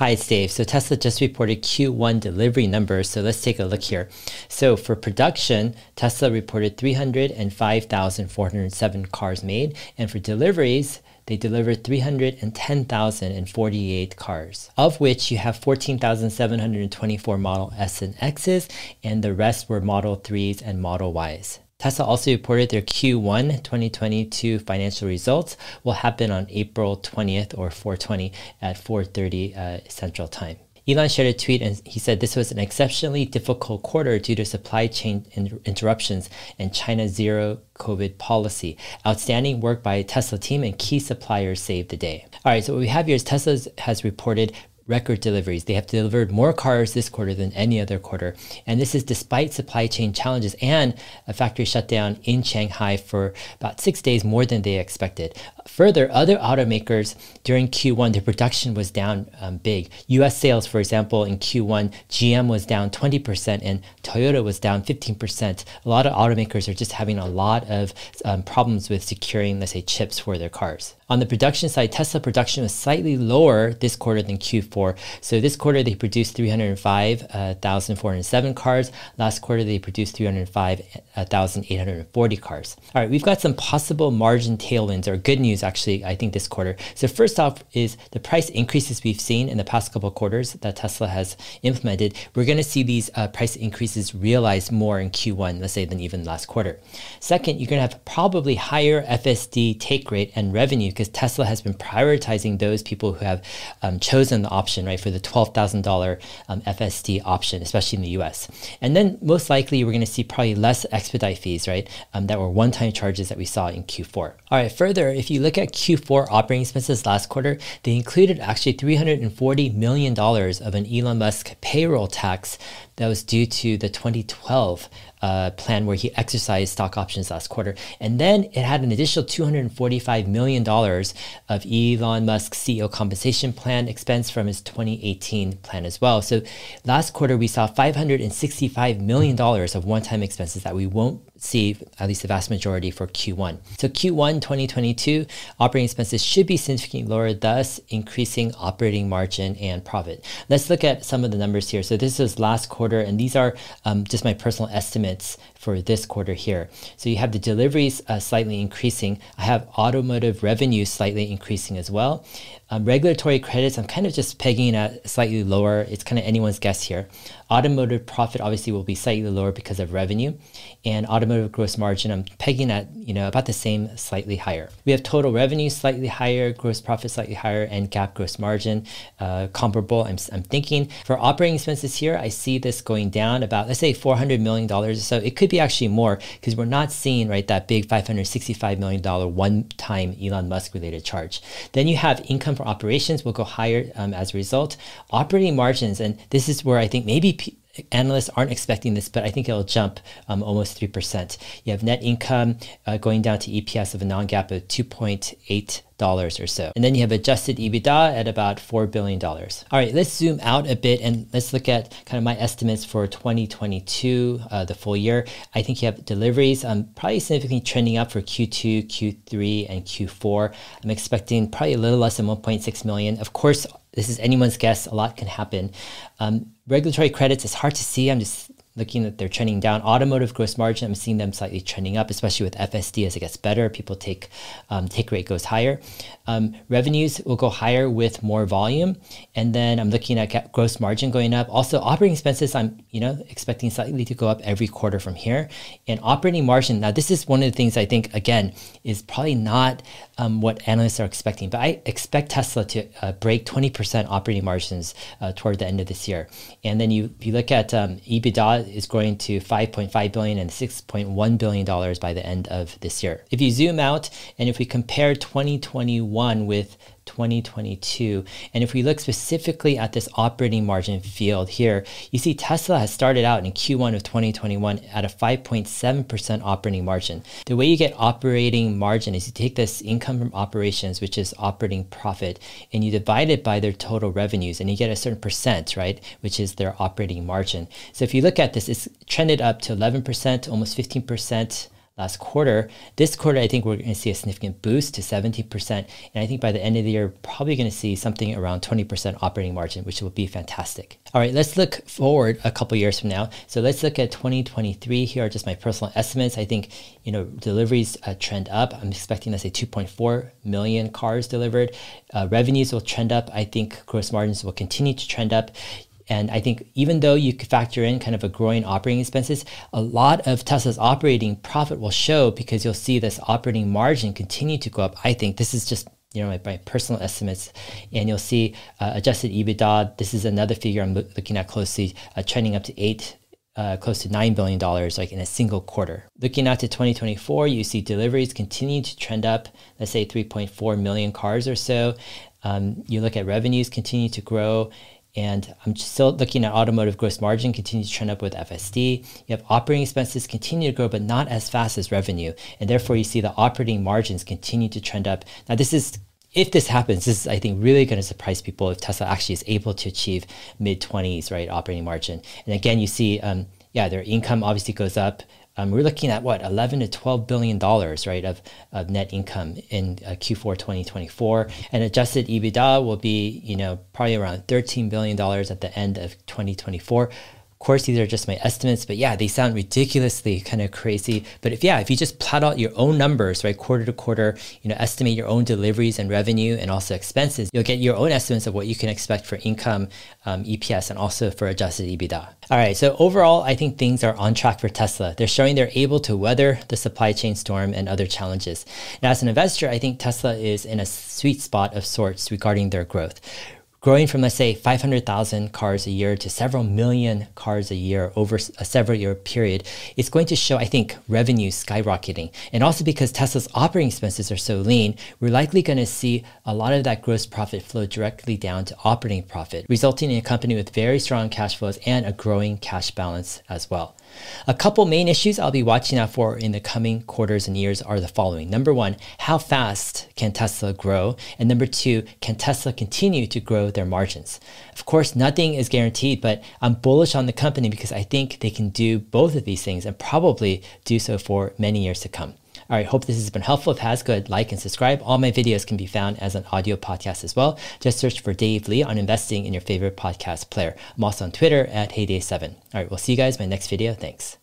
Hi, it's Dave. So Tesla just reported Q1 delivery numbers. So let's take a look here. So for production, Tesla reported 305,407 cars made. And for deliveries, they delivered 310,048 cars, of which you have 14,724 Model S and X's, and the rest were Model 3s and Model Ys. Tesla also reported their Q1 2022 financial results will happen on April 20th or 420 at 4:30 uh, Central Time. Elon shared a tweet and he said this was an exceptionally difficult quarter due to supply chain in- interruptions and China's zero COVID policy. Outstanding work by Tesla team and key suppliers saved the day. All right, so what we have here is Tesla has reported record deliveries. They have delivered more cars this quarter than any other quarter. And this is despite supply chain challenges and a factory shutdown in Shanghai for about six days more than they expected. Further, other automakers during Q1, their production was down um, big. US sales, for example, in Q1, GM was down 20% and Toyota was down 15%. A lot of automakers are just having a lot of um, problems with securing, let's say, chips for their cars. On the production side, Tesla production was slightly lower this quarter than Q4. So this quarter they produced 305,407 uh, cars. Last quarter they produced 305,840 cars. All right, we've got some possible margin tailwinds or good news actually, I think this quarter. So first off is the price increases we've seen in the past couple quarters that Tesla has implemented. We're going to see these uh, price increases realized more in Q1, let's say, than even last quarter. Second, you're going to have probably higher FSD take rate and revenue because Tesla has been prioritizing those people who have um, chosen the option, right, for the $12,000 um, FSD option, especially in the US. And then most likely we're going to see probably less expedite fees, right, um, that were one time charges that we saw in Q4. All right, further, if you look at Q4 operating expenses last quarter, they included actually $340 million of an Elon Musk payroll tax that was due to the 2012 uh, plan where he exercised stock options last quarter. And then it had an additional $245 million of Elon Musk's CEO compensation plan expense from his 2018 plan as well. So last quarter, we saw $565 million of one time expenses that we won't see at least the vast majority for Q1. So Q1 2022 operating expenses should be significantly lower, thus increasing operating margin and profit. Let's look at some of the numbers here. So this is last quarter, and these are um, just my personal estimates for this quarter here. So you have the deliveries uh, slightly increasing. I have automotive revenue slightly increasing as well. Um, regulatory credits, I'm kind of just pegging at slightly lower. It's kind of anyone's guess here. Automotive profit obviously will be slightly lower because of revenue, and automotive gross margin I'm pegging at you know about the same, slightly higher. We have total revenue slightly higher, gross profit slightly higher, and GAAP gross margin uh, comparable. I'm, I'm thinking for operating expenses here, I see this going down about let's say 400 million dollars or so. It could be actually more because we're not seeing right that big 565 million dollar one-time Elon Musk related charge. Then you have income for operations will go higher um, as a result. Operating margins, and this is where I think maybe analysts aren't expecting this, but I think it'll jump um, almost 3%. You have net income uh, going down to EPS of a non GAAP of 2.8 dollars or so. And then you have adjusted EBITDA at about $4 billion. All right, let's zoom out a bit and let's look at kind of my estimates for 2022, uh, the full year. I think you have deliveries um, probably significantly trending up for Q2, Q3, and Q4. I'm expecting probably a little less than 1.6 million. Of course, this is anyone's guess. A lot can happen. Um, regulatory credits is hard to see. I'm just looking that they're trending down. Automotive gross margin, I'm seeing them slightly trending up, especially with FSD as it gets better. People take um, take rate goes higher. Um, revenues will go higher with more volume, and then I'm looking at gross margin going up. Also, operating expenses, I'm you know expecting slightly to go up every quarter from here. And operating margin, now this is one of the things I think again is probably not um, what analysts are expecting, but I expect Tesla to uh, break 20% operating margins uh, toward the end of this year. And then you you look at um, Is growing to 5.5 billion and 6.1 billion dollars by the end of this year. If you zoom out and if we compare 2021 with 2022. And if we look specifically at this operating margin field here, you see Tesla has started out in Q1 of 2021 at a 5.7% operating margin. The way you get operating margin is you take this income from operations, which is operating profit, and you divide it by their total revenues, and you get a certain percent, right, which is their operating margin. So if you look at this, it's trended up to 11%, almost 15% last quarter. This quarter, I think we're going to see a significant boost to 17%. And I think by the end of the year, probably going to see something around 20% operating margin, which will be fantastic. All right, let's look forward a couple years from now. So let's look at 2023. Here are just my personal estimates. I think, you know, deliveries uh, trend up. I'm expecting, let's say, 2.4 million cars delivered. Uh, revenues will trend up. I think gross margins will continue to trend up. And I think even though you factor in kind of a growing operating expenses, a lot of Tesla's operating profit will show because you'll see this operating margin continue to go up. I think this is just you know my, my personal estimates, and you'll see uh, adjusted EBITDA. This is another figure I'm lo- looking at closely, uh, trending up to eight. Uh, close to $9 billion like in a single quarter. Looking out to 2024, you see deliveries continue to trend up, let's say 3.4 million cars or so. Um, you look at revenues continue to grow and I'm still looking at automotive gross margin continue to trend up with FSD. You have operating expenses continue to grow, but not as fast as revenue. And therefore, you see the operating margins continue to trend up. Now, this is if this happens, this is, I think, really going to surprise people if Tesla actually is able to achieve mid 20s, right, operating margin. And again, you see, um, yeah, their income obviously goes up um, we're looking at what 11 to 12 billion dollars right of, of net income in uh, q4 2024 and adjusted ebitda will be you know probably around 13 billion dollars at the end of 2024 of course, these are just my estimates, but yeah, they sound ridiculously kind of crazy. But if yeah, if you just plot out your own numbers, right, quarter to quarter, you know, estimate your own deliveries and revenue and also expenses, you'll get your own estimates of what you can expect for income, um, EPS, and also for adjusted EBITDA. All right, so overall, I think things are on track for Tesla. They're showing they're able to weather the supply chain storm and other challenges. Now, as an investor, I think Tesla is in a sweet spot of sorts regarding their growth growing from let's say 500,000 cars a year to several million cars a year over a several year period, it's going to show, I think, revenue skyrocketing. And also because Tesla's operating expenses are so lean, we're likely going to see a lot of that gross profit flow directly down to operating profit, resulting in a company with very strong cash flows and a growing cash balance as well. A couple main issues I'll be watching out for in the coming quarters and years are the following. Number one, how fast can Tesla grow? And number two, can Tesla continue to grow their margins? Of course, nothing is guaranteed, but I'm bullish on the company because I think they can do both of these things and probably do so for many years to come. All right, hope this has been helpful. If it has, good, like and subscribe. All my videos can be found as an audio podcast as well. Just search for Dave Lee on investing in your favorite podcast player. I'm also on Twitter at heydave7. All right, we'll see you guys in my next video. Thanks.